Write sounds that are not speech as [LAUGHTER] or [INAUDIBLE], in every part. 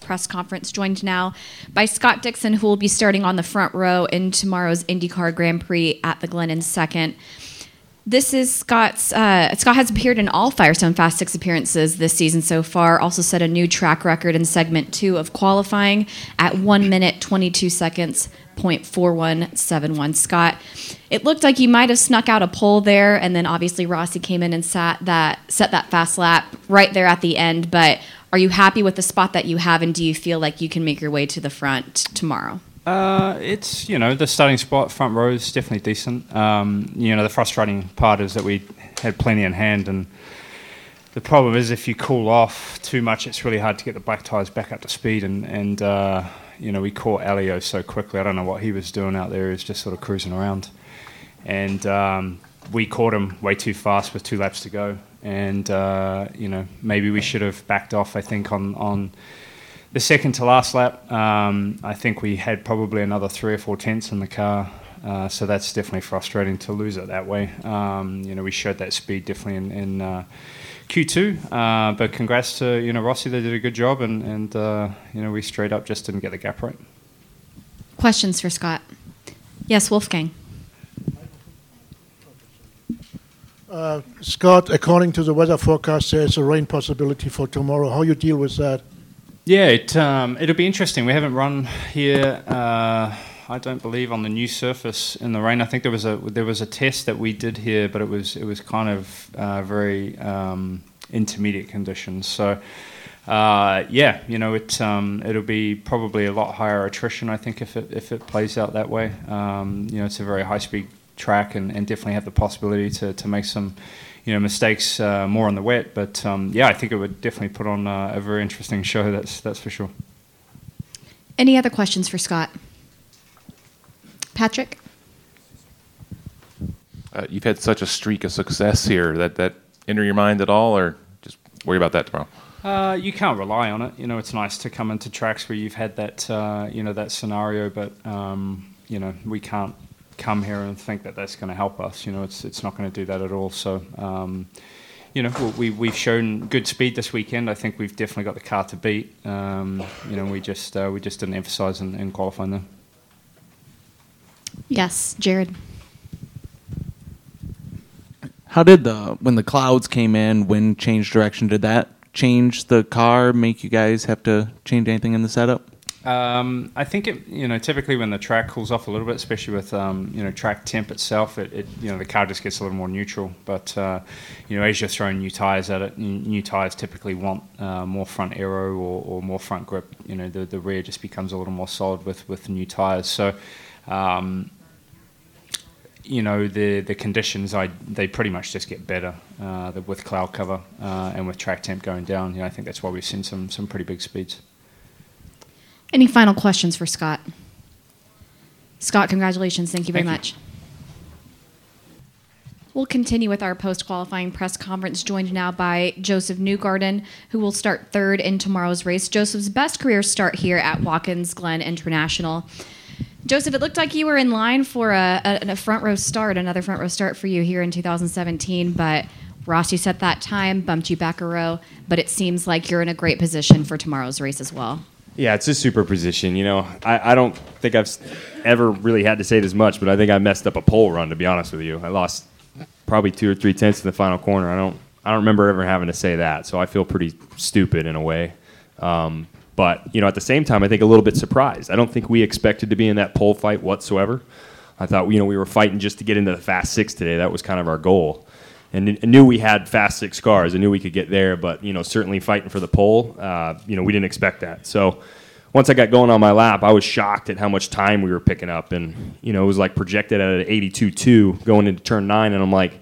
Press conference joined now by Scott Dixon, who will be starting on the front row in tomorrow's IndyCar Grand Prix at the Glen in second. This is Scott's. Uh, Scott has appeared in all Firestone Fast Six appearances this season so far. Also set a new track record in segment two of qualifying at one minute twenty two seconds point four one seven one. Scott, it looked like you might have snuck out a pole there, and then obviously Rossi came in and sat that set that fast lap right there at the end. But are you happy with the spot that you have, and do you feel like you can make your way to the front tomorrow? Uh, it's you know the starting spot front row is definitely decent. Um, you know the frustrating part is that we had plenty in hand, and the problem is if you cool off too much, it's really hard to get the black tires back up to speed. And and uh, you know we caught Helio so quickly. I don't know what he was doing out there. He was just sort of cruising around, and um, we caught him way too fast with two laps to go and uh, you know maybe we should have backed off. I think on on the second to last lap, um, I think we had probably another three or four tenths in the car. Uh, so that's definitely frustrating to lose it that way. Um, you know, we showed that speed definitely in, in uh, Q2, uh, but congrats to you know Rossi. They did a good job, and and uh, you know we straight up just didn't get the gap right. Questions for Scott? Yes, Wolfgang. Uh, Scott, according to the weather forecast, there's a rain possibility for tomorrow. How you deal with that? Yeah, it, um, it'll be interesting. We haven't run here. Uh, I don't believe on the new surface in the rain. I think there was a there was a test that we did here, but it was it was kind of uh, very um, intermediate conditions. So. Uh, yeah, you know, it um, it'll be probably a lot higher attrition. I think if it if it plays out that way, um, you know, it's a very high speed track and, and definitely have the possibility to, to make some you know mistakes uh, more on the wet. But um, yeah, I think it would definitely put on uh, a very interesting show. That's that's for sure. Any other questions for Scott? Patrick. Uh, you've had such a streak of success here that that enter your mind at all, or just worry about that tomorrow. Uh, you can't rely on it. You know, it's nice to come into tracks where you've had that, uh, you know, that scenario, but um, you know, we can't come here and think that that's going to help us. You know, it's it's not going to do that at all. So. Um, you know, we, we've shown good speed this weekend. I think we've definitely got the car to beat. Um, you know, we just uh, we just didn't emphasise in, in qualifying them. Yes, Jared. How did the when the clouds came in, wind changed direction? Did that change the car? Make you guys have to change anything in the setup? Um, I think it, you know, typically when the track cools off a little bit, especially with um, you know track temp itself, it, it, you know the car just gets a little more neutral. But uh, you know, as you're throwing new tires at it, new tires typically want uh, more front aero or, or, more front grip. You know, the, the rear just becomes a little more solid with with new tires. So. Um, you know the the conditions I they pretty much just get better uh, with cloud cover uh, and with track temp going down. You know, I think that's why we've seen some some pretty big speeds. Any final questions for Scott? Scott, congratulations. Thank you very Thank much. You. We'll continue with our post qualifying press conference, joined now by Josef Newgarden, who will start third in tomorrow's race. Josef's best career start here at Watkins Glen International. Josef, it looked like you were in line for a, a, a, front row start, another front row start for you here in 2017, but Rossi set that time, bumped you back a row, but it seems like you're in a great position for tomorrow's race as well. Yeah, it's a super position. You know, I, I don't think I've ever really had to say this much, but I think I messed up a pole run. To be honest with you, I lost probably two or three tenths in the final corner. I don't I don't remember ever having to say that, so I feel pretty stupid in a way. Um, but you know, at the same time, I think a little bit surprised. I don't think we expected to be in that pole fight whatsoever. I thought you know we were fighting just to get into the fast six today. That was kind of our goal and knew we had fast six cars. I knew we could get there, but you know, certainly fighting for the pole, uh, you know, we didn't expect that. So once I got going on my lap, I was shocked at how much time we were picking up, and you know, it was like projected at an 82.2 going into turn nine, and I'm like,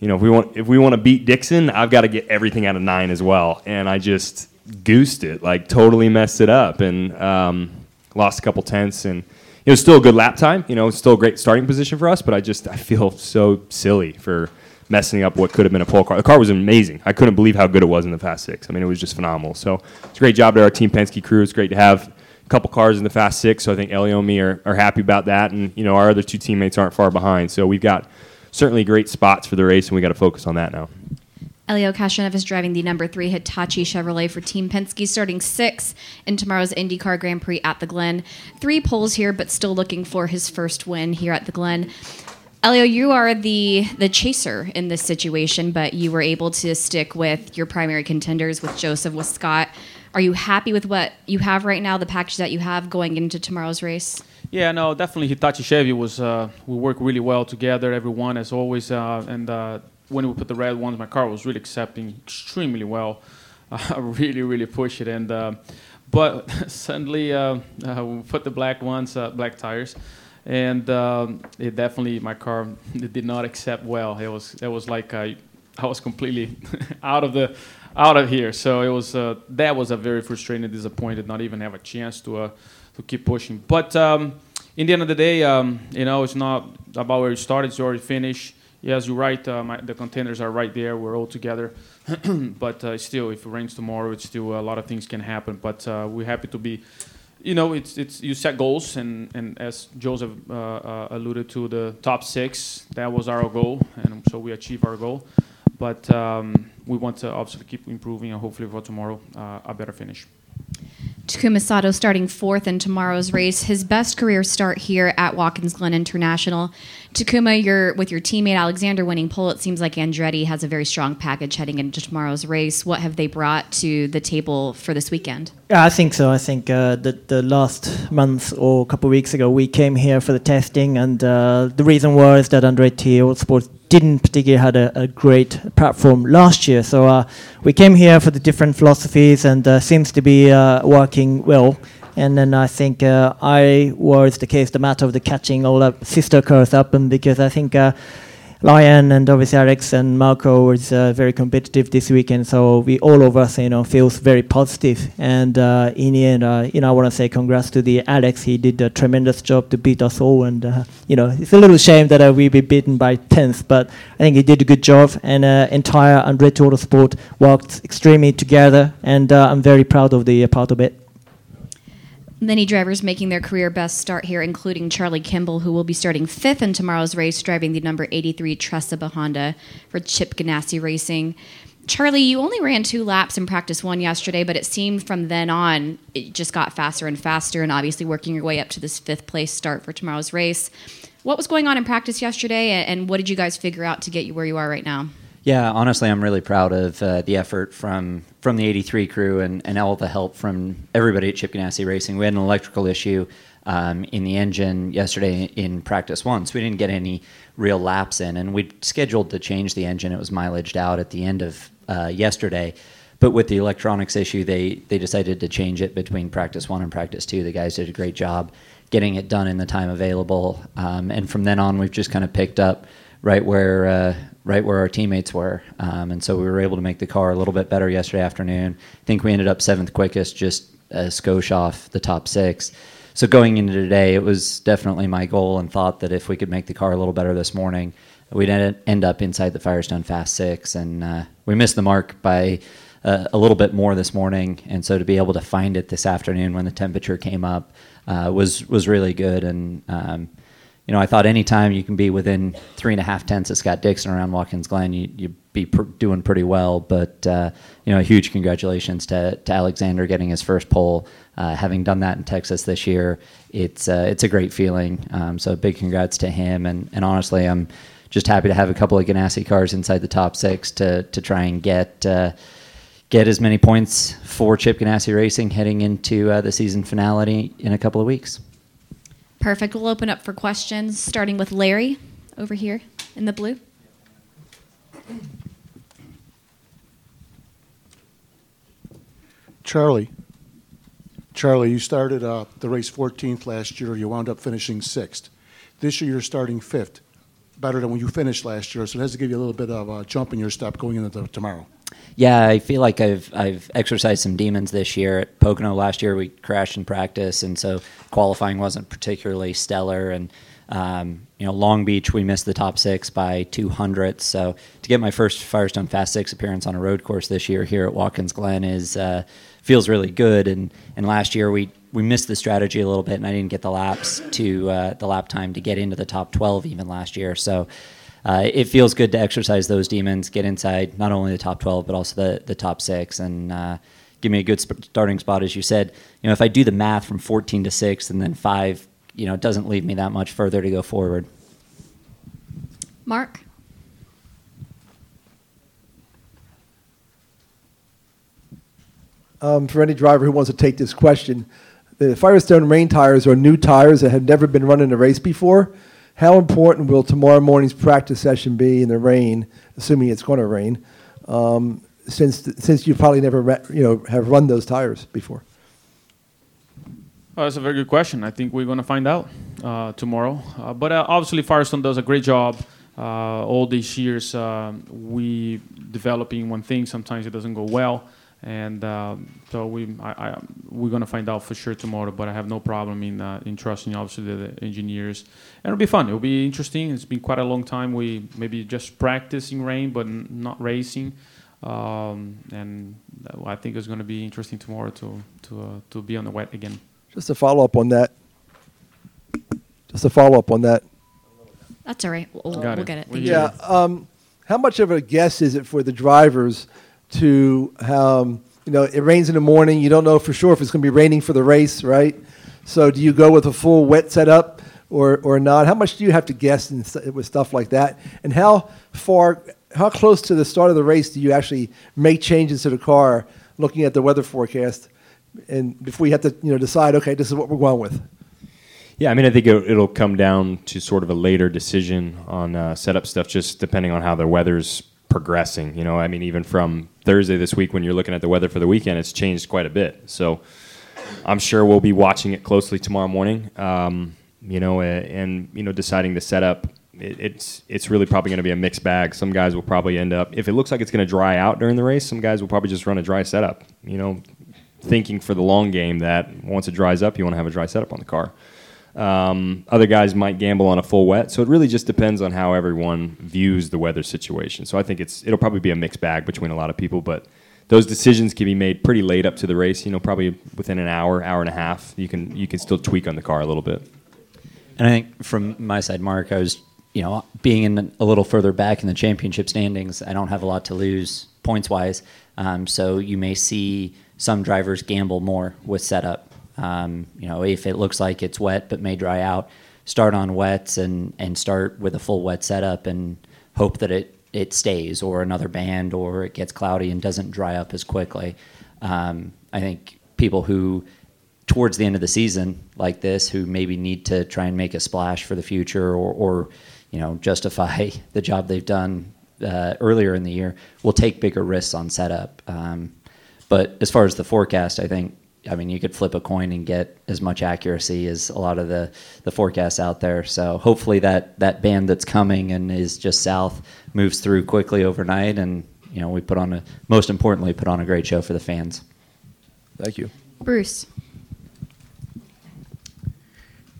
you know, if we want if we want to beat Dixon, I've got to get everything out of nine as well, and I just goosed it, like totally messed it up, and um, lost a couple tenths and it was still a good lap time. You know, still a great starting position for us, but I just I feel so silly for messing up what could have been a pole car. The car was amazing. I couldn't believe how good it was in the Fast Six. I mean, it was just phenomenal. So it's a great job to our Team Penske crew. It's great to have a couple cars in the Fast Six. So I think Helio and me are, are happy about that. And, you know, our other two teammates aren't far behind. So we've got certainly great spots for the race, and we got to focus on that now. Helio Castroneves is driving the number three Hitachi Chevrolet for Team Penske, starting six in tomorrow's IndyCar Grand Prix at the Glen. Three poles here, but still looking for his first win here at the Glen. Helio, you are the the chaser in this situation, but you were able to stick with your primary contenders with Josef, with Scott. Are you happy with what you have right now, the package that you have going into tomorrow's race? Yeah, no, definitely Hitachi Chevy was uh, we work really well together. Everyone as always, uh, and uh, when we put the red ones, my car was really accepting extremely well. [LAUGHS] I really, really pushed it, and uh, but [LAUGHS] suddenly uh, uh, we put the black ones, black tires, and um, it definitely my car [LAUGHS] did not accept well. It was it was like I, I was completely [LAUGHS] out of the out of here. So it was that was a very frustrating, disappointed, not even have a chance to to keep pushing. But um, in the end of the day, um, you know, it's not about where you started; it's where you finish. Yes, you're right. Uh, my, the containers are right there. We're all together. [CLEARS THROAT] but uh, still, if it rains tomorrow, it's still a lot of things can happen. But uh, we're happy to be. You know, it's it's you set goals, and, and as Josef uh, uh, alluded to, the top six that was our goal, and so we achieved our goal. But um, we want to obviously keep improving, and hopefully for tomorrow, uh, a better finish. Takuma Sato starting fourth in tomorrow's race. His best career start here at Watkins Glen International. Takuma, you're with your teammate Alexander winning pole. It seems like Andretti has a very strong package heading into tomorrow's race. What have they brought to the table for this weekend? Yeah, I think so. I think uh, that the last month or a couple of weeks ago, we came here for the testing, and uh, the reason was that Andretti Autosport didn't particularly had a, a, great platform last year. So uh, we came here for the different philosophies and uh, seems to be uh, working well. And then I think uh, I was the case, the matter of the catching all the sister cars up, and because I think uh, Ryan and obviously Alex and Marco was uh, very competitive this weekend. So we all of us, you know, feels very positive. And uh, in the end, uh, you know, I want to say congrats to the Alex. He did a tremendous job to beat us all. And uh, you know, it's a little shame that we be beaten by tenth, but I think he did a good job. And entire Andretti Autosport worked extremely together, and I'm very proud of the part of it. Many drivers making their career best start here, including Charlie Kimball, who will be starting fifth in tomorrow's race, driving the number 83 Tresiba Honda for Chip Ganassi Racing. Charlie, you only ran two laps in practice one yesterday, but it seemed from then on it just got faster and faster, and obviously working your way up to this fifth place start for tomorrow's race. What was going on in practice yesterday, and what did you guys figure out to get you where you are right now? Yeah, honestly, I'm really proud of uh, the effort from from the 83 crew and, and all the help from everybody at Chip Ganassi Racing. We had an electrical issue um, in the engine yesterday in practice one, so we didn't get any real laps in. And we scheduled to change the engine. It was mileaged out at the end of uh, yesterday. But with the electronics issue, they, they decided to change it between practice one and practice two. The guys did a great job getting it done in the time available. Um, and from then on, we've just kind of picked up right where uh, right where our teammates were, um, and so we were able to make the car a little bit better yesterday afternoon. I think we ended up seventh quickest, just a skosh off the top six. So going into today, it was definitely my goal and thought that if we could make the car a little better this morning, we'd end up inside the Firestone Fast Six, and uh, we missed the mark by. Uh, a little bit more this morning, and so to be able to find it this afternoon when the temperature came up uh, was was really good. And um, you know, I thought anytime you can be within three and a half tenths of Scott Dixon around Watkins Glen, you, you'd be pr- doing pretty well. But, uh, you know, huge congratulations to, to Alexander getting his first pole. Uh, having done that in Texas this year, it's, uh, it's a great feeling. Um, so big congrats to him. And, and honestly, I'm just happy to have a couple of Ganassi cars inside the top six to, to try and get uh, get as many points for Chip Ganassi Racing heading into uh, the season finale in a couple of weeks. Perfect. We'll open up for questions, starting with Larry over here in the blue. Charlie, Charlie, you started uh, the race 14th last year. You wound up finishing sixth. This year, you're starting fifth, better than when you finished last year. So it has to give you a little bit of a jump in your step going into tomorrow. Yeah, I feel like I've I've exercised some demons this year. At Pocono last year, we crashed in practice, and so qualifying wasn't particularly stellar. And um, you know, Long Beach, we missed the top six by two hundredths. So to get my first Firestone Fast Six appearance on a road course this year here at Watkins Glen is uh, feels really good. And and last year we we missed the strategy a little bit, and I didn't get the laps to uh, the lap time to get into the top twelve even last year. So uh, it feels good to exercise those demons, get inside not only the top 12, but also the, the top six, and uh, give me a good sp- starting spot. As you said, you know, if I do the math from 14 to 6 and then 5, you know, it doesn't leave me that much further to go forward. Mark? Um, for any driver who wants to take this question. The Firestone rain tires are new tires that have never been run in a race before. How important will tomorrow morning's practice session be in the rain, assuming it's going to rain, um, since since you probably never you know have run those tires before? Oh, that's a very good question. I think we're going to find out uh, tomorrow. Uh, but uh, obviously, Firestone does a great job uh, all these years. Um, we developing one thing. Sometimes it doesn't go well, and um, so we I, I, we're going to find out for sure tomorrow. But I have no problem in uh, in trusting obviously the, the engineers, and it'll be fun. It'll be interesting. It's been quite a long time. We maybe just practicing rain, but n- not racing. Um, and I think it's going to be interesting tomorrow to to uh, to be on the wet again. Just to follow up on that. Just to follow up on that. That's all right. We'll, Got we'll it. get it. Thank get you. Yeah. Um, how much of a guess is it for the drivers to, um, you know, it rains in the morning. You don't know for sure if it's going to be raining for the race, right? So do you go with a full wet setup or, or not? How much do you have to guess in, with stuff like that? And how far, how close to the start of the race do you actually make changes to the car looking at the weather forecast? And before you have to, you know, decide, okay, this is what we're going with. Yeah, I mean, I think it, it'll come down to sort of a later decision on uh, setup stuff, just depending on how the weather's progressing. You know, I mean, even from Thursday this week, when you're looking at the weather for the weekend, it's changed quite a bit. So I'm sure we'll be watching it closely tomorrow morning. Um, you know, and you know, deciding the setup. It, it's it's really probably going to be a mixed bag. Some guys will probably end up if it looks like it's going to dry out during the race. Some guys will probably just run a dry setup. You know, thinking for the long game that once it dries up, you want to have a dry setup on the car. Um, other guys might gamble on a full wet, so it really just depends on how everyone views the weather situation. So I think it's it'll probably be a mixed bag between a lot of people, but those decisions can be made pretty late up to the race. You know, probably within an hour, hour and a half. You can you can still tweak on the car a little bit. And I think from my side, Mark, I was, you know, being in a little further back in the championship standings, I don't have a lot to lose points wise. Um, so you may see some drivers gamble more with setup. Um, you know, if it looks like it's wet but may dry out, start on wets and, and start with a full wet setup and hope that it, it stays or another band or it gets cloudy and doesn't dry up as quickly. Um, I think people who towards the end of the season like this who maybe need to try and make a splash for the future or, or you know justify [LAUGHS] the job they've done uh, earlier in the year will take bigger risks on setup. Um, but as far as the forecast, I think I mean you could flip a coin and get as much accuracy as a lot of the the forecasts out there. So hopefully that that band that's coming and is just south moves through quickly overnight, and you know we put on a most importantly put on a great show for the fans. Thank you. Bruce.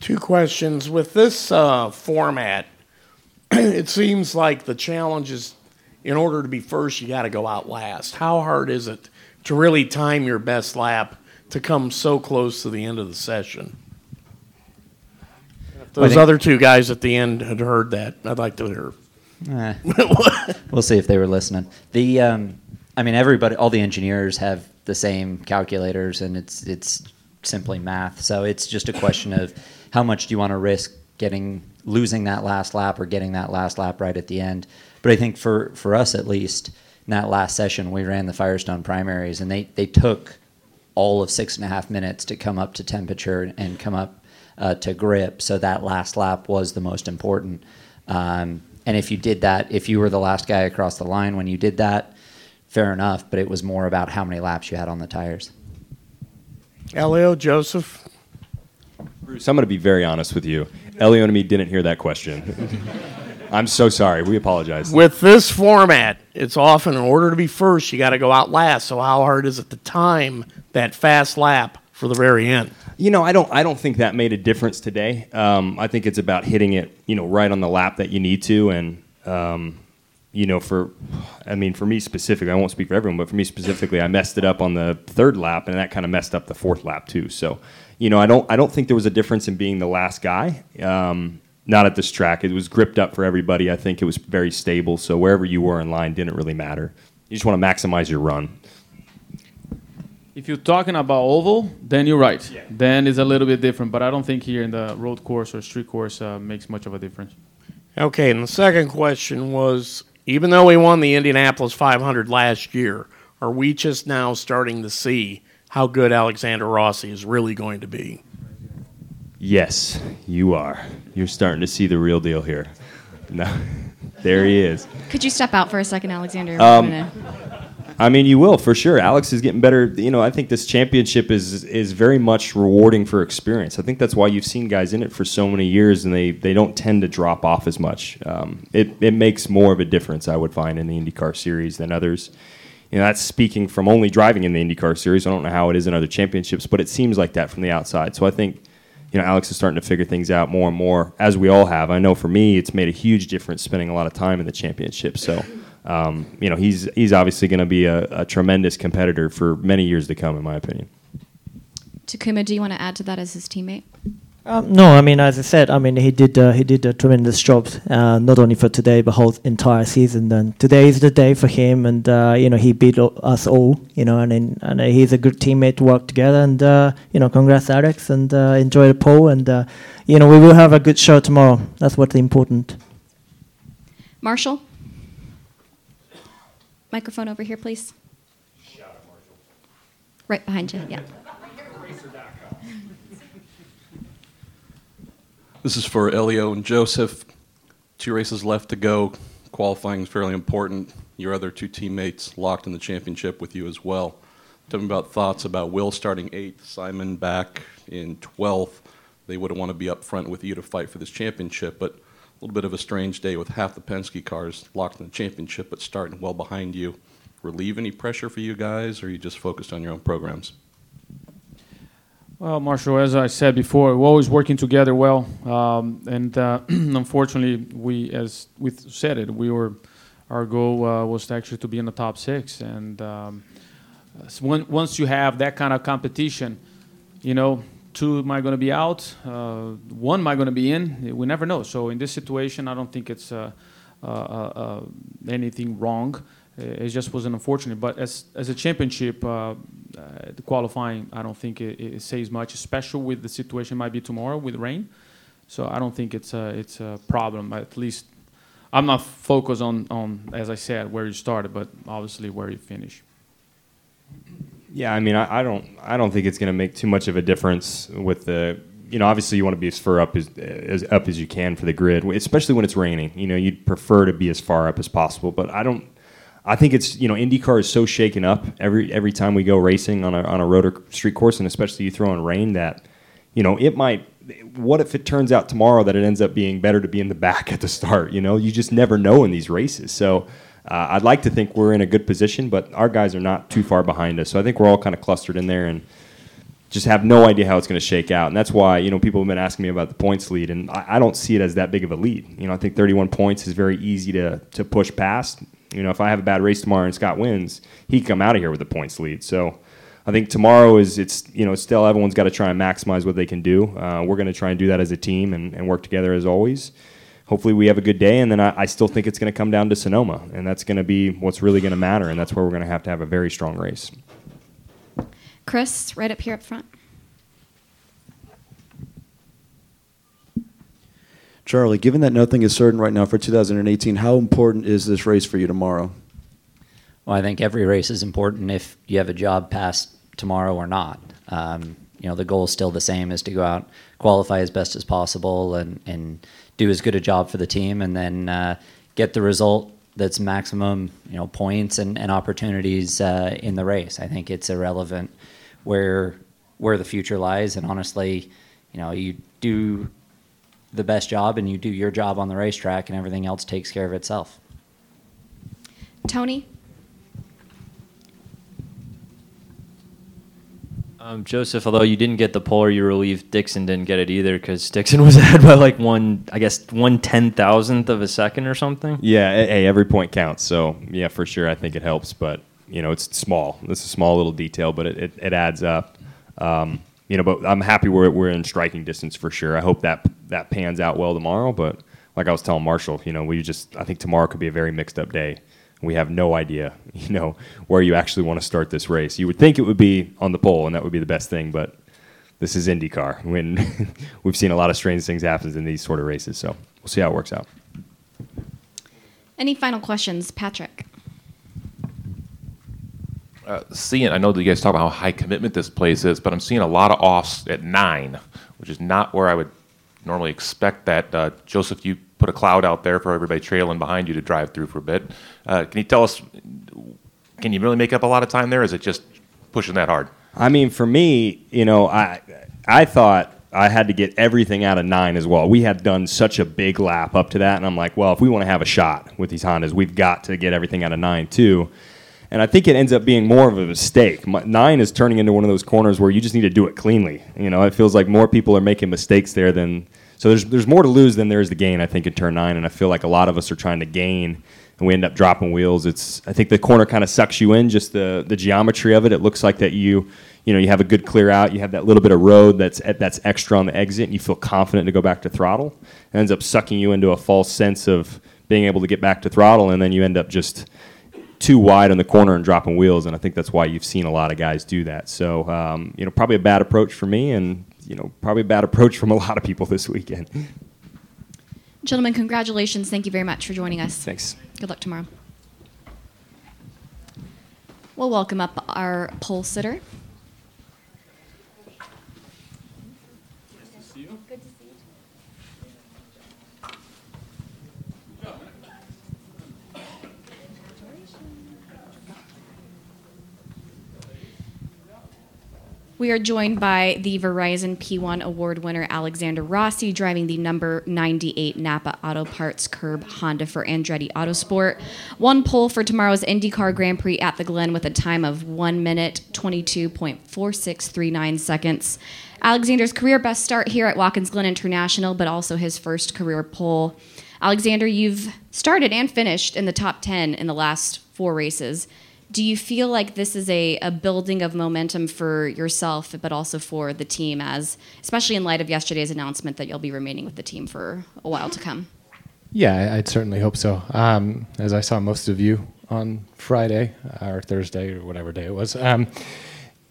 Two questions. With this uh, format, [CLEARS THROAT] it seems like the challenge is in order to be first, you got to go out last. How hard is it to really time your best lap to come so close to the end of the session? If those other two guys at the end had heard that, I'd like to hear. Eh. [LAUGHS] we'll see if they were listening. The, um, I mean, everybody, all the engineers have the same calculators, and it's it's simply math. So it's just a question of how much do you want to risk getting losing that last lap or getting that last lap right at the end. But I think for for us at least, in that last session, we ran the Firestone primaries, and they they took all of six and a half minutes to come up to temperature and come up uh, to grip. So that last lap was the most important. Um, and if you did that, if you were the last guy across the line when you did that, fair enough. But it was more about how many laps you had on the tires. Helio, Josef, Bruce, I'm going to be very honest with you. Helio and me didn't hear that question. [LAUGHS] I'm so sorry. We apologize. with this format, it's often in order to be first, you got to go out last. So how hard is it to time that fast lap for the very end? You know, I don't. I don't think that made a difference today. Um, I think it's about hitting it, you know, right on the lap that you need to, and um, you know, for, I mean, for me specifically, I won't speak for everyone, but for me specifically, I messed it up on the third lap, and that kind of messed up the fourth lap too. So, you know, I don't. I don't think there was a difference in being the last guy. Um, not at this track. It was gripped up for everybody. I think it was very stable. So wherever you were in line didn't really matter. You just want to maximize your run. If you're talking about oval, then you're right. Then it's a little bit different. But I don't think here in the road course or street course uh, makes much of a difference. Okay, and the second question was even though we won the Indianapolis 500 last year, are we just now starting to see how good Alexander Rossi is really going to be? Yes, you are. You're starting to see the real deal here. No, [LAUGHS] there he is. Could you step out for a second, Alexander? Um, I mean, you will for sure. Alex is getting better. You know, I think this championship is is very much rewarding for experience. I think that's why you've seen guys in it for so many years, and they, they don't tend to drop off as much. Um, it it makes more of a difference, I would find, in the IndyCar series than others. You know, that's speaking from only driving in the IndyCar series. I don't know how it is in other championships, but it seems like that from the outside. So I think, you know, Alex is starting to figure things out more and more, as we all have. I know for me, it's made a huge difference spending a lot of time in the championship. So, um, you know, he's he's obviously going to be a, a tremendous competitor for many years to come, in my opinion. Takuma, do you want to add to that as his teammate? Um, no, I mean, as I said, I mean, he did uh, he did a tremendous job, uh, not only for today but whole entire season. And today is the day for him, and uh, you know he beat us all, you know, and and, and he's a good teammate to work together. And uh, you know, congrats, Alex, and uh, enjoy the pole. And uh, you know, we will have a good show tomorrow. That's what's important. Marshall? Microphone over here, please. Right behind you, yeah. This is for Helio and Josef. Two races left to go. Qualifying is fairly important. Your other two teammates locked in the championship with you as well. Tell me about thoughts about Will starting eighth, Simon back in 12th. They would want to be up front with you to fight for this championship, but a little bit of a strange day with half the Penske cars locked in the championship but starting well behind you. Relieve any pressure for you guys, or are you just focused on your own programs? Well, Marshall, as I said before, we're always working together well, um, and uh, [CLEARS THROAT] unfortunately, we, as we said it, we were, our goal uh, was actually to be in the top six, and um, once you have that kind of competition, you know, two might going to be out, uh, one might going to be in. We never know. So in this situation, I don't think it's uh, uh, uh, anything wrong. It just was unfortunate. But as as a championship, uh, uh, the qualifying, I don't think it, it says much, especially with the situation might be tomorrow with rain. So I don't think it's a it's a problem. At least I'm not focused on on as I said where you started, but obviously where you finish. Yeah, I mean, I, I don't, I don't think it's going to make too much of a difference with the, you know, obviously you want to be as far up as, as up as you can for the grid, especially when it's raining. You know, you'd prefer to be as far up as possible, but I don't. I think it's you know IndyCar is so shaken up every every time we go racing on a on a road or street course, and especially you throw in rain that, you know, it might. What if it turns out tomorrow that it ends up being better to be in the back at the start? You know, you just never know in these races. So. Uh, I'd like to think we're in a good position, but our guys are not too far behind us. So I think we're all kind of clustered in there and just have no idea how it's going to shake out. And that's why, you know, people have been asking me about the points lead, and I, I don't see it as that big of a lead. You know, I think 31 points is very easy to, to push past. You know, if I have a bad race tomorrow and Scott wins, he can come out of here with a points lead. So I think tomorrow is, it's, you know, still everyone's got to try and maximize what they can do. Uh, we're going to try and do that as a team and, and work together as always hopefully we have a good day. And then I, I still think it's going to come down to Sonoma, and that's going to be what's really going to matter. And that's where we're going to have to have a very strong race. Chris, right up here up front. Charlie, given that nothing is certain right now for 2018, how important is this race for you tomorrow? Well, I think every race is important if you have a job past tomorrow or not. Um, you know, the goal is still the same: is to go out, qualify as best as possible, and and do as good a job for the team, and then uh, get the result that's maximum, you know, points and, and opportunities uh, in the race. I think it's irrelevant where where the future lies, and honestly, you know, you do the best job and you do your job on the racetrack, and everything else takes care of itself. Tony? Um, Josef, although you didn't get the pole or you relieved, Dixon didn't get it either because Dixon [LAUGHS] was ahead by like one, I guess, one ten thousandth of a second or something. Yeah, hey, every point counts. So yeah, for sure, I think it helps. But you know, it's small. It's a small little detail, but it, it, it adds up. Um, you know, but I'm happy we're we're in striking distance for sure. I hope that that pans out well tomorrow. But like I was telling Marshall, you know, we just I think tomorrow could be a very mixed up day. We have no idea, [LAUGHS] you know, where you actually want to start this race. You would think it would be on the pole, and that would be the best thing, but this is IndyCar. [LAUGHS] When [LAUGHS] we've seen a lot of strange things happen in these sort of races, so we'll see how it works out. Any final questions, Patrick? Uh, seeing, I know that you guys talk about how high commitment this place is, but I'm seeing a lot of offs at nine, which is not where I would normally expect that. Uh, Josef, you put a cloud out there for everybody trailing behind you to drive through for a bit. Uh, can you tell us, can you really make up a lot of time there? Is it just pushing that hard? I mean, for me, you know, I I thought I had to get everything out of nine as well. We had done such a big lap up to that, and I'm like, well, if we want to have a shot with these Hondas, we've got to get everything out of nine too. And I think it ends up being more of a mistake. Nine is turning into one of those corners where you just need to do it cleanly. You know, it feels like more people are making mistakes there than so. There's there's more to lose than there is to gain. I think in turn nine, and I feel like a lot of us are trying to gain, and we end up dropping wheels. It's I think the corner kind of sucks you in, just the the geometry of it. It looks like that you you know you have a good clear out, you have that little bit of road that's that's extra on the exit, and you feel confident to go back to throttle. It ends up sucking you into a false sense of being able to get back to throttle, and then you end up just too wide on the corner and dropping wheels, and I think that's why you've seen a lot of guys do that. So, um, you know, probably a bad approach for me, and you know, probably a bad approach from a lot of people this weekend. Gentlemen, congratulations. Thank you very much for joining us. Thanks. Good luck tomorrow. We'll welcome up our pole sitter. We are joined by the Verizon P1 Award winner Alexander Rossi, driving the number 98 Napa Auto Parts Curb Honda for Andretti Autosport. Won pole for tomorrow's IndyCar Grand Prix at the Glen with a time of 1 minute 22.4639 seconds. Alexander's career best start here at Watkins Glen International, but also his first career pole. Alexander, you've started and finished in the top 10 in the last four races do you feel like this is a, a building of momentum for yourself but also for the team as especially in light of yesterday's announcement that you'll be remaining with the team for a while to come? Yeah i'd certainly hope so. Um, as i saw most of you on friday or thursday or whatever day it was um,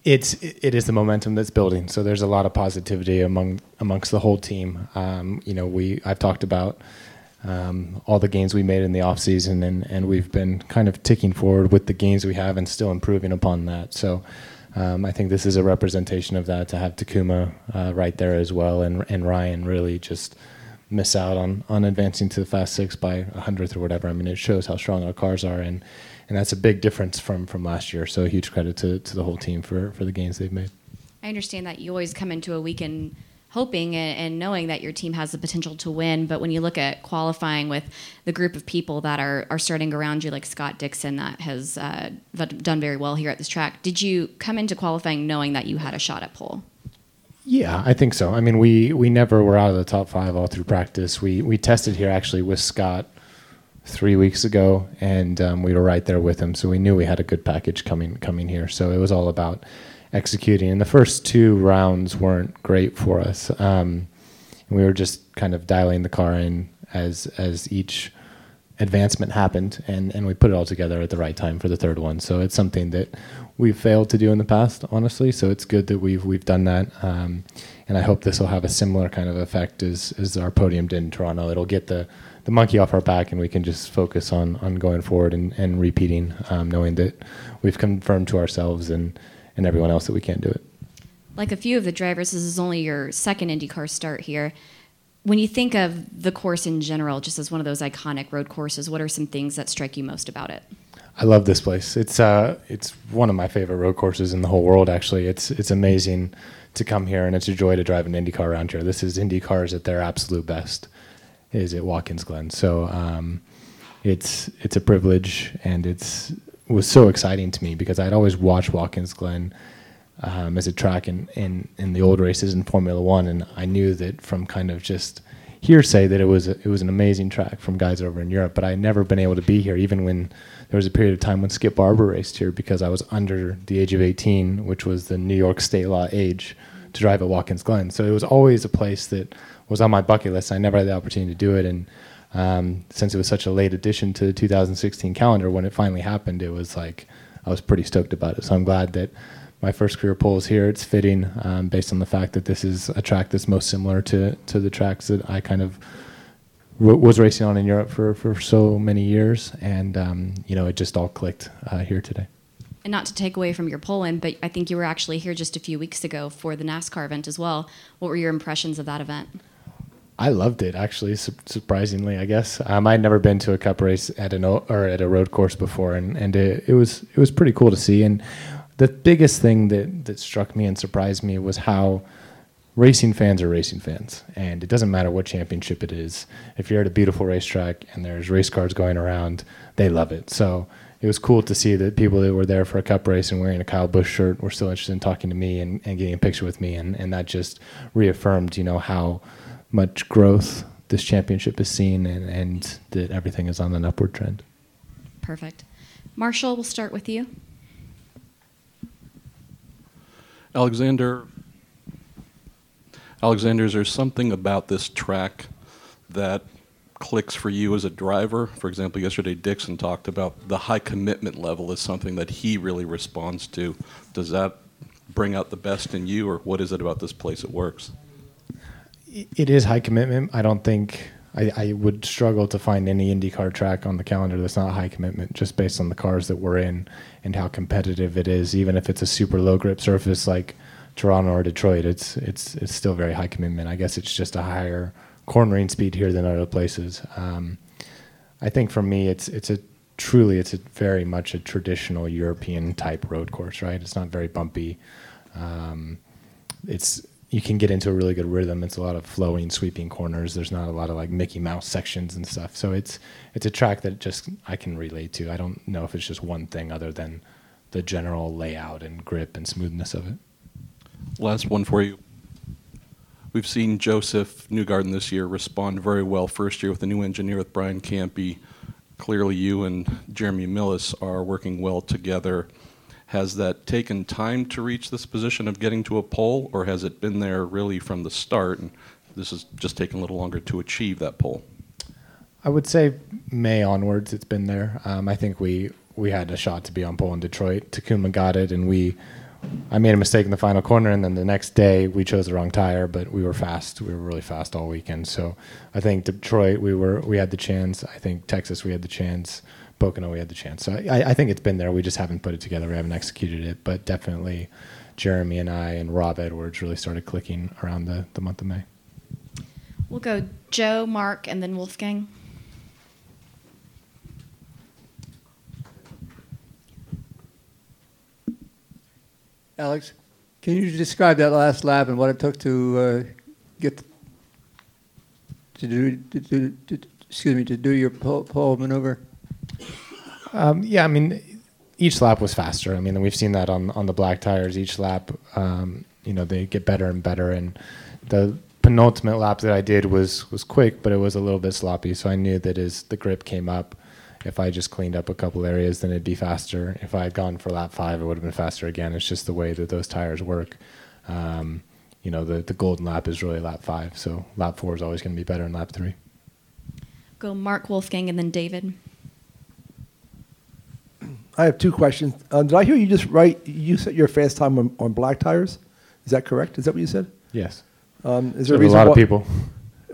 it's it is the momentum that's building. So there's a lot of positivity among amongst the whole team. Um, you know we i've talked about um, all the gains we made in the off season, and, and we've been kind of ticking forward with the gains we have and still improving upon that. So um, I think this is a representation of that to have Takuma uh, right there as well, and and Ryan really just miss out on on advancing to the fast six by a hundredth or whatever. I mean, it shows how strong our cars are, and and that's a big difference from from last year. So huge credit to to the whole team for for the gains they've made. I understand that you always come into a weekend hoping and, knowing that your team has the potential to win. But when you look at qualifying with the group of people that are, are starting around you, like Scott Dixon, that has uh, done very well here at this track, did you come into qualifying knowing that you had a shot at pole? Yeah, I think so. I mean, we, we never were out of the top five all through practice. We we tested here actually with Scott three weeks ago, and um, we were right there with him. So we knew we had a good package coming coming here. So it was all about executing. And the first two rounds weren't great for us. Um, we were just kind of dialing the car in as as each advancement happened, and, and we put it all together at the right time for the third one. So it's something that we've failed to do in the past, honestly. So it's good that we've we've done that, um, and I hope this will have a similar kind of effect as as our podium did in Toronto. It'll get the the monkey off our back, and we can just focus on on going forward and, and repeating, um, knowing that we've confirmed to ourselves and and everyone else that we can't do it. Like a few of the drivers, this is only your second IndyCar start here. When you think of the course in general, just as one of those iconic road courses, what are some things that strike you most about it? I love this place. It's uh, it's one of my favorite road courses in the whole world. Actually, it's it's amazing to come here, and it's a joy to drive an IndyCar around here. This is IndyCars at their absolute best. Is at Watkins Glen. So um, it's it's a privilege, and it's was so exciting to me because I'd always watched Watkins Glen um, as a track in, in, in the old races in Formula One, and I knew that from kind of just hearsay that it was a, it was an amazing track from guys over in Europe. But I'd never been able to be here, even when there was a period of time when Skip Barber raced here because I was under the age of 18, which was the New York state law age to drive at Watkins Glen. So it was always a place that was on my bucket list. I never had the opportunity to do it, and um, since it was such a late addition to the 2016 calendar, when it finally happened, it was like I was pretty stoked about it. So I'm glad that my first career pole is here. It's fitting um, based on the fact that this is a track that's most similar to to the tracks that I kind of was racing on in Europe for, for so many years, and um, you know it just all clicked uh, here today. And not to take away from your Poland, but I think you were actually here just a few weeks ago for the NASCAR event as well. What were your impressions of that event? I loved it actually, su- surprisingly, I guess. Um, I'd never been to a cup race at an o- or at a road course before, and, and it, it was it was pretty cool to see. And the biggest thing that that struck me and surprised me was how racing fans are racing fans, and it doesn't matter what championship it is. If you're at a beautiful racetrack and there's race cars going around, they love it. So it was cool to see that people that were there for a cup race and wearing a Kyle Busch shirt were still interested in talking to me and, and getting a picture with me, and, and that just reaffirmed, you know, how much growth this championship has seen and, and that everything is on an upward trend. Perfect. Marshall, we'll start with you. Alexander, Alexander, is there something about this track that clicks for you as a driver? For example, yesterday Dixon talked about the high commitment level is something that he really responds to. Does that bring out the best in you, or what is it about this place that works? It is high commitment. I don't think I, I would struggle to find any IndyCar track on the calendar that's not high commitment, just based on the cars that we're in and how competitive it is. Even if it's a super low grip surface like Toronto or Detroit, it's it's it's still very high commitment. I guess it's just a higher cornering speed here than other places. Um, I think for me, it's it's a truly it's a very much a traditional European type road course, right? It's not very bumpy. Um, it's you can get into a really good rhythm. It's a lot of flowing, sweeping corners. There's not a lot of like Mickey Mouse sections and stuff. So it's it's a track that just I can relate to. I don't know if it's just one thing other than the general layout and grip and smoothness of it. Last one for you. We've seen Josef Newgarden this year respond very well first year with a new engineer with Brian Campe. Clearly, you and Jeremy Milless are working well together. Has that taken time to reach this position of getting to a pole, or has it been there really from the start? And this has just taken a little longer to achieve that pole. I would say May onwards, it's been there. Um, I think we we had a shot to be on pole in Detroit. Takuma got it, and we. I made a mistake in the final corner, and then the next day we chose the wrong tire. But we were fast. We were really fast all weekend. So I think Detroit, we were we had the chance. I think Texas, we had the chance. Pocono, we had the chance. So I, I think it's been there. We just haven't put it together. We haven't executed it. But definitely, Jeremy and I and Rob Edwards really started clicking around the, the month of May. We'll go Joe, Mark, and then Wolfgang. Alex, can you describe that last lap and what it took to uh, get to do, to, do to, excuse me, to do your pole, pole maneuver? Um, yeah, I mean, each lap was faster. I mean, we've seen that on on the black tires. Each lap, um, you know, they get better and better. And the penultimate lap that I did was was quick, but it was a little bit sloppy. So I knew that as the grip came up, if I just cleaned up a couple areas, then it'd be faster. If I had gone for lap five, it would have been faster again. It's just the way that those tires work. Um, you know, the the golden lap is really lap five. So lap four is always going to be better than lap three. Go Mark, Wolfgang, and then David. I have two questions. Uh, did I hear you just right? You set your fast time on, on black tires. Is that correct? Is that what you said? Yes. Um, is there a a reason lot of people.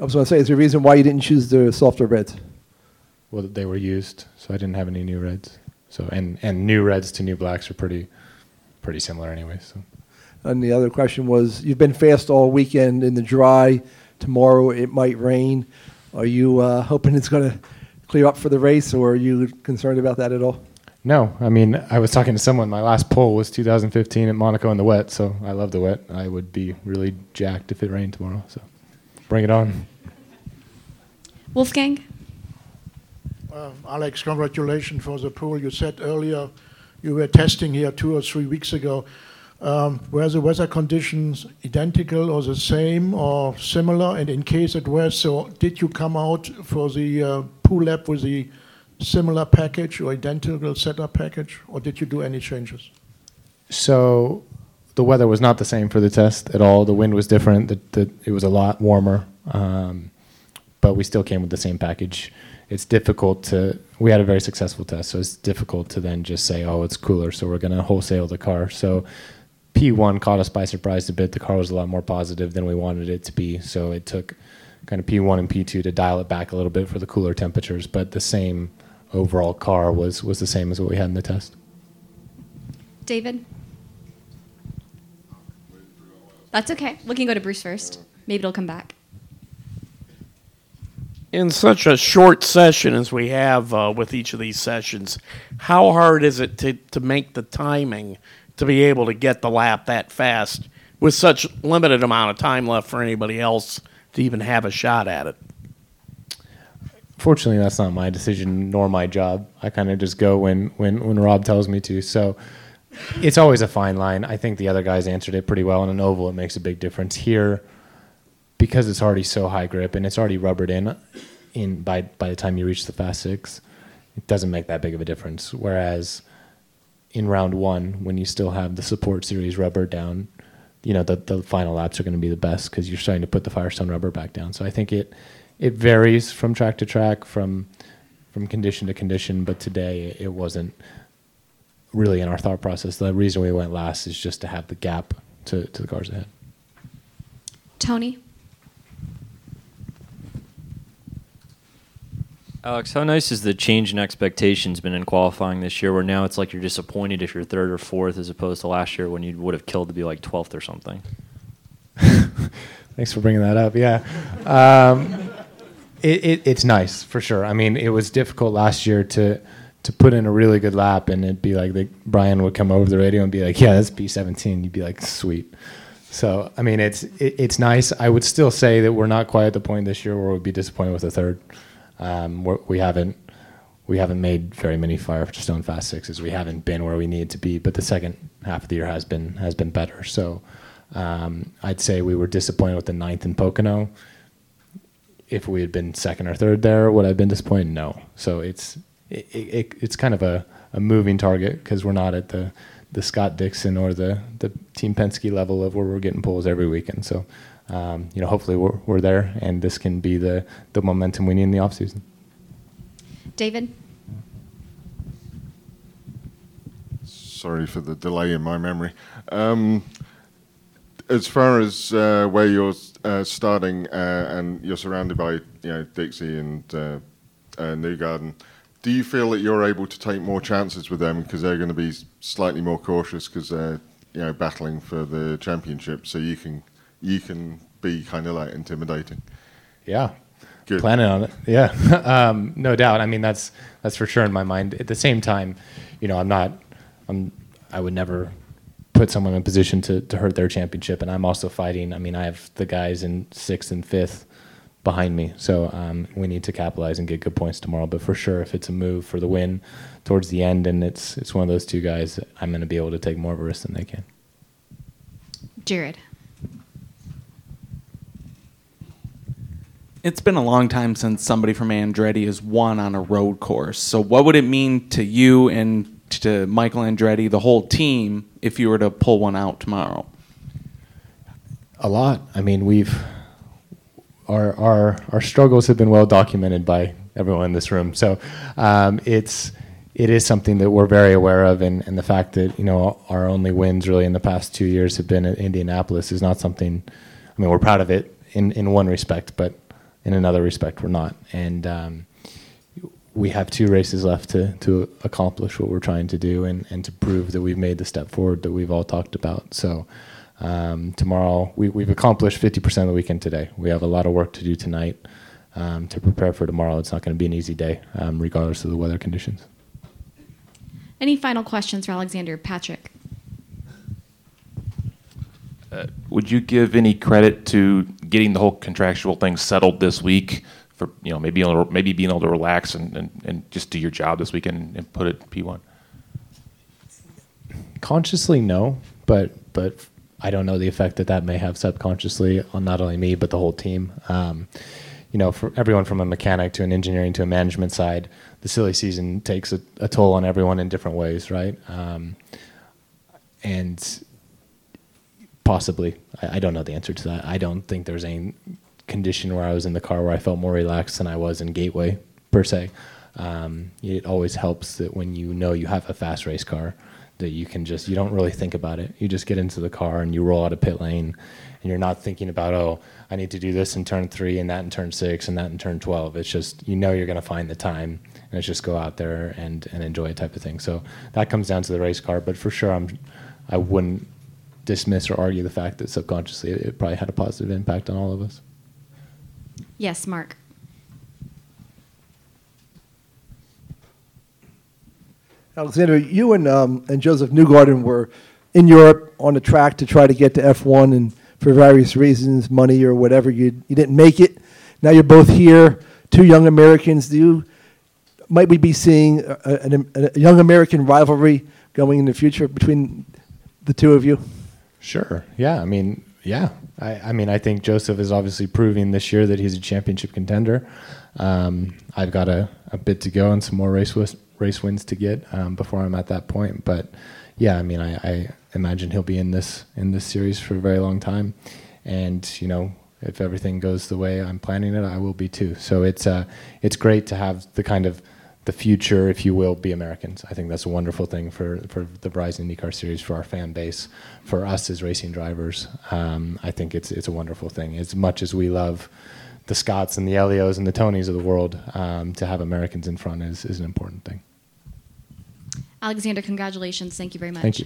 I was going to say, is there a reason why you didn't choose the softer reds? Well, they were used, so I didn't have any new reds. So and and new reds to new blacks are pretty pretty similar anyway. So And the other question was, you've been fast all weekend in the dry. Tomorrow it might rain. Are you uh, hoping it's going to clear up for the race, or are you concerned about that at all? No, I mean I was talking to someone. My last pole was 2015 at Monaco in the wet, so I love the wet. I would be really jacked if it rained tomorrow. So bring it on. Wolfgang. Uh, Alex, congratulations for the pool. You said earlier you were testing here two or three weeks ago. Um, were the weather conditions identical or the same or similar? And in case it was so, did you come out for the uh, pool lap with the similar package or identical setup package, or did you do any changes? So the weather was not the same for the test at all. The wind was different. The, the, it was a lot warmer, um, but we still came with the same package. It's difficult to. We had a very successful test, so it's difficult to then just say, "Oh, it's cooler, so we're going to wholesale the car." So P1 caught us by surprise a bit. The car was a lot more positive than we wanted it to be, so it took kind of P1 and P2 to dial it back a little bit for the cooler temperatures. But the same overall car was was the same as what we had in the test. David? That's okay. We can go to Bruce first. Maybe it'll come back. In such a short session as we have uh, with each of these sessions, how hard is it to, to make the timing to be able to get the lap that fast with such limited amount of time left for anybody else to even have a shot at it? Fortunately, that's not my decision nor my job. I kind of just go when, when, when Rob tells me to. So it's always a fine line. I think the other guys answered it pretty well. In an oval, it makes a big difference. Here, because it's already so high grip and it's already rubbered in, in by by the time you reach the fast six, it doesn't make that big of a difference. Whereas in round one, when you still have the support series rubber down, you know the the final laps are going to be the best because you're starting to put the Firestone rubber back down. So I think it it varies from track to track, from from condition to condition. But today it wasn't really in our thought process. The reason we went last is just to have the gap to, to the cars ahead. Tony? Alex, how nice has the change in expectations been in qualifying this year where now it's like you're disappointed if you're third or fourth as opposed to last year when you would have killed to be like 12th or something? [LAUGHS] Thanks for bringing that up. Yeah. Um, it, it, it's nice for sure. I mean, it was difficult last year to to put in a really good lap and it'd be like the, Brian would come over the radio and be like, "Yeah, that's P17." You'd be like, "Sweet." So, I mean, it's it, it's nice. I would still say that we're not quite at the point this year where we'd be disappointed with a third. Um, we're, haven't we haven't made very many Firestone Fast Sixes. We haven't been where we need to be, but the second half of the year has been has been better. So, um, I'd say we were disappointed with the ninth in Pocono. If we had been second or third there, would I have been disappointed? No. So it's it, it, it's kind of a, a moving target because we're not at the, the Scott Dixon or the, the Team Penske level of where we're getting poles every weekend. So, um, you know, hopefully we're, we're there and this can be the, the momentum we need in the offseason. David? Sorry for the delay in my memory. Um, as far as uh, where you're uh, starting uh, and you're surrounded by, you know, Dixie and uh, uh, Newgarden, do you feel that you're able to take more chances with them because they're going to be slightly more cautious because they're you know battling for the championship, so you can you can be kind of like intimidating. Yeah, Good. planning on it. Yeah, [LAUGHS] um, no doubt. I mean, that's that's for sure in my mind. At the same time, you know, I'm not. I'm. I would never put someone in a position to, to hurt their championship, and I'm also fighting. I mean, I have the guys in sixth and fifth behind me. So um, we need to capitalize and get good points tomorrow. But for sure, if it's a move for the win towards the end, and it's it's one of those two guys, I'm going to be able to take more of a risk than they can. Jared. It's been a long time since somebody from Andretti has won on a road course. So, what would it mean to you and to Michael Andretti, the whole team, if you were to pull one out tomorrow? A lot. I mean, we've our our our struggles have been well documented by everyone in this room. So um, it's it is something that we're very aware of, and, and the fact that you know our only wins really in the past two years have been at Indianapolis is not something. I mean, we're proud of it in in one respect, but in another respect, we're not. And um, we have two races left to to accomplish what we're trying to do, and and to prove that we've made the step forward that we've all talked about. So. Um, tomorrow, we, we've accomplished 50% of the weekend today. We have a lot of work to do tonight um, to prepare for tomorrow. It's not going to be an easy day, um, regardless of the weather conditions. Any final questions for Alexander Patrick? Uh, would you give any credit to getting the whole contractual thing settled this week? For you know, maybe maybe being able to relax and, and, and just do your job this weekend and put it P one. Consciously, no, but but I don't know the effect that that may have subconsciously on not only me but the whole team. Um, you know, for everyone from a mechanic to an engineering to a management side, the silly season takes a, a toll on everyone in different ways, right? Um, and possibly. I, I don't know the answer to that. I don't think there's any condition where I was in the car where I felt more relaxed than I was in Gateway per se. Um, it always helps that when you know you have a fast race car, that you can just you don't really think about it. You just get into the car and you roll out of pit lane, and you're not thinking about oh I need to do this in turn three and that in turn six and that in turn twelve. It's just you know you're going to find the time, and it's just go out there and and enjoy it type of thing. So that comes down to the race car, but for sure I'm I wouldn't dismiss or argue the fact that subconsciously it, it probably had a positive impact on all of us. Yes, Mark. Alexander, you and um, and Josef Newgarden were in Europe on the track to try to get to F1, and for various reasons, money or whatever, you you didn't make it. Now you're both here, two young Americans. Do you might we be seeing a, a, a young American rivalry going in the future between the two of you? Sure. Yeah. I mean, yeah. I, I mean, I think Josef is obviously proving this year that he's a championship contender. Um, I've got a, a bit to go and some more race wis- race wins to get um, before I'm at that point. But yeah, I mean, I, I imagine he'll be in this in this series for a very long time. And you know, if everything goes the way I'm planning it, I will be too. So it's uh, it's great to have the kind of the future, if you will, be Americans. I think that's a wonderful thing for, for the Verizon IndyCar Series, for our fan base, for us as racing drivers. Um, I think it's it's a wonderful thing. As much as we love the Scots and the Helios and the Tonys of the world, um, to have Americans in front is, is an important thing. Alexander, congratulations. Thank you very much. Thank you.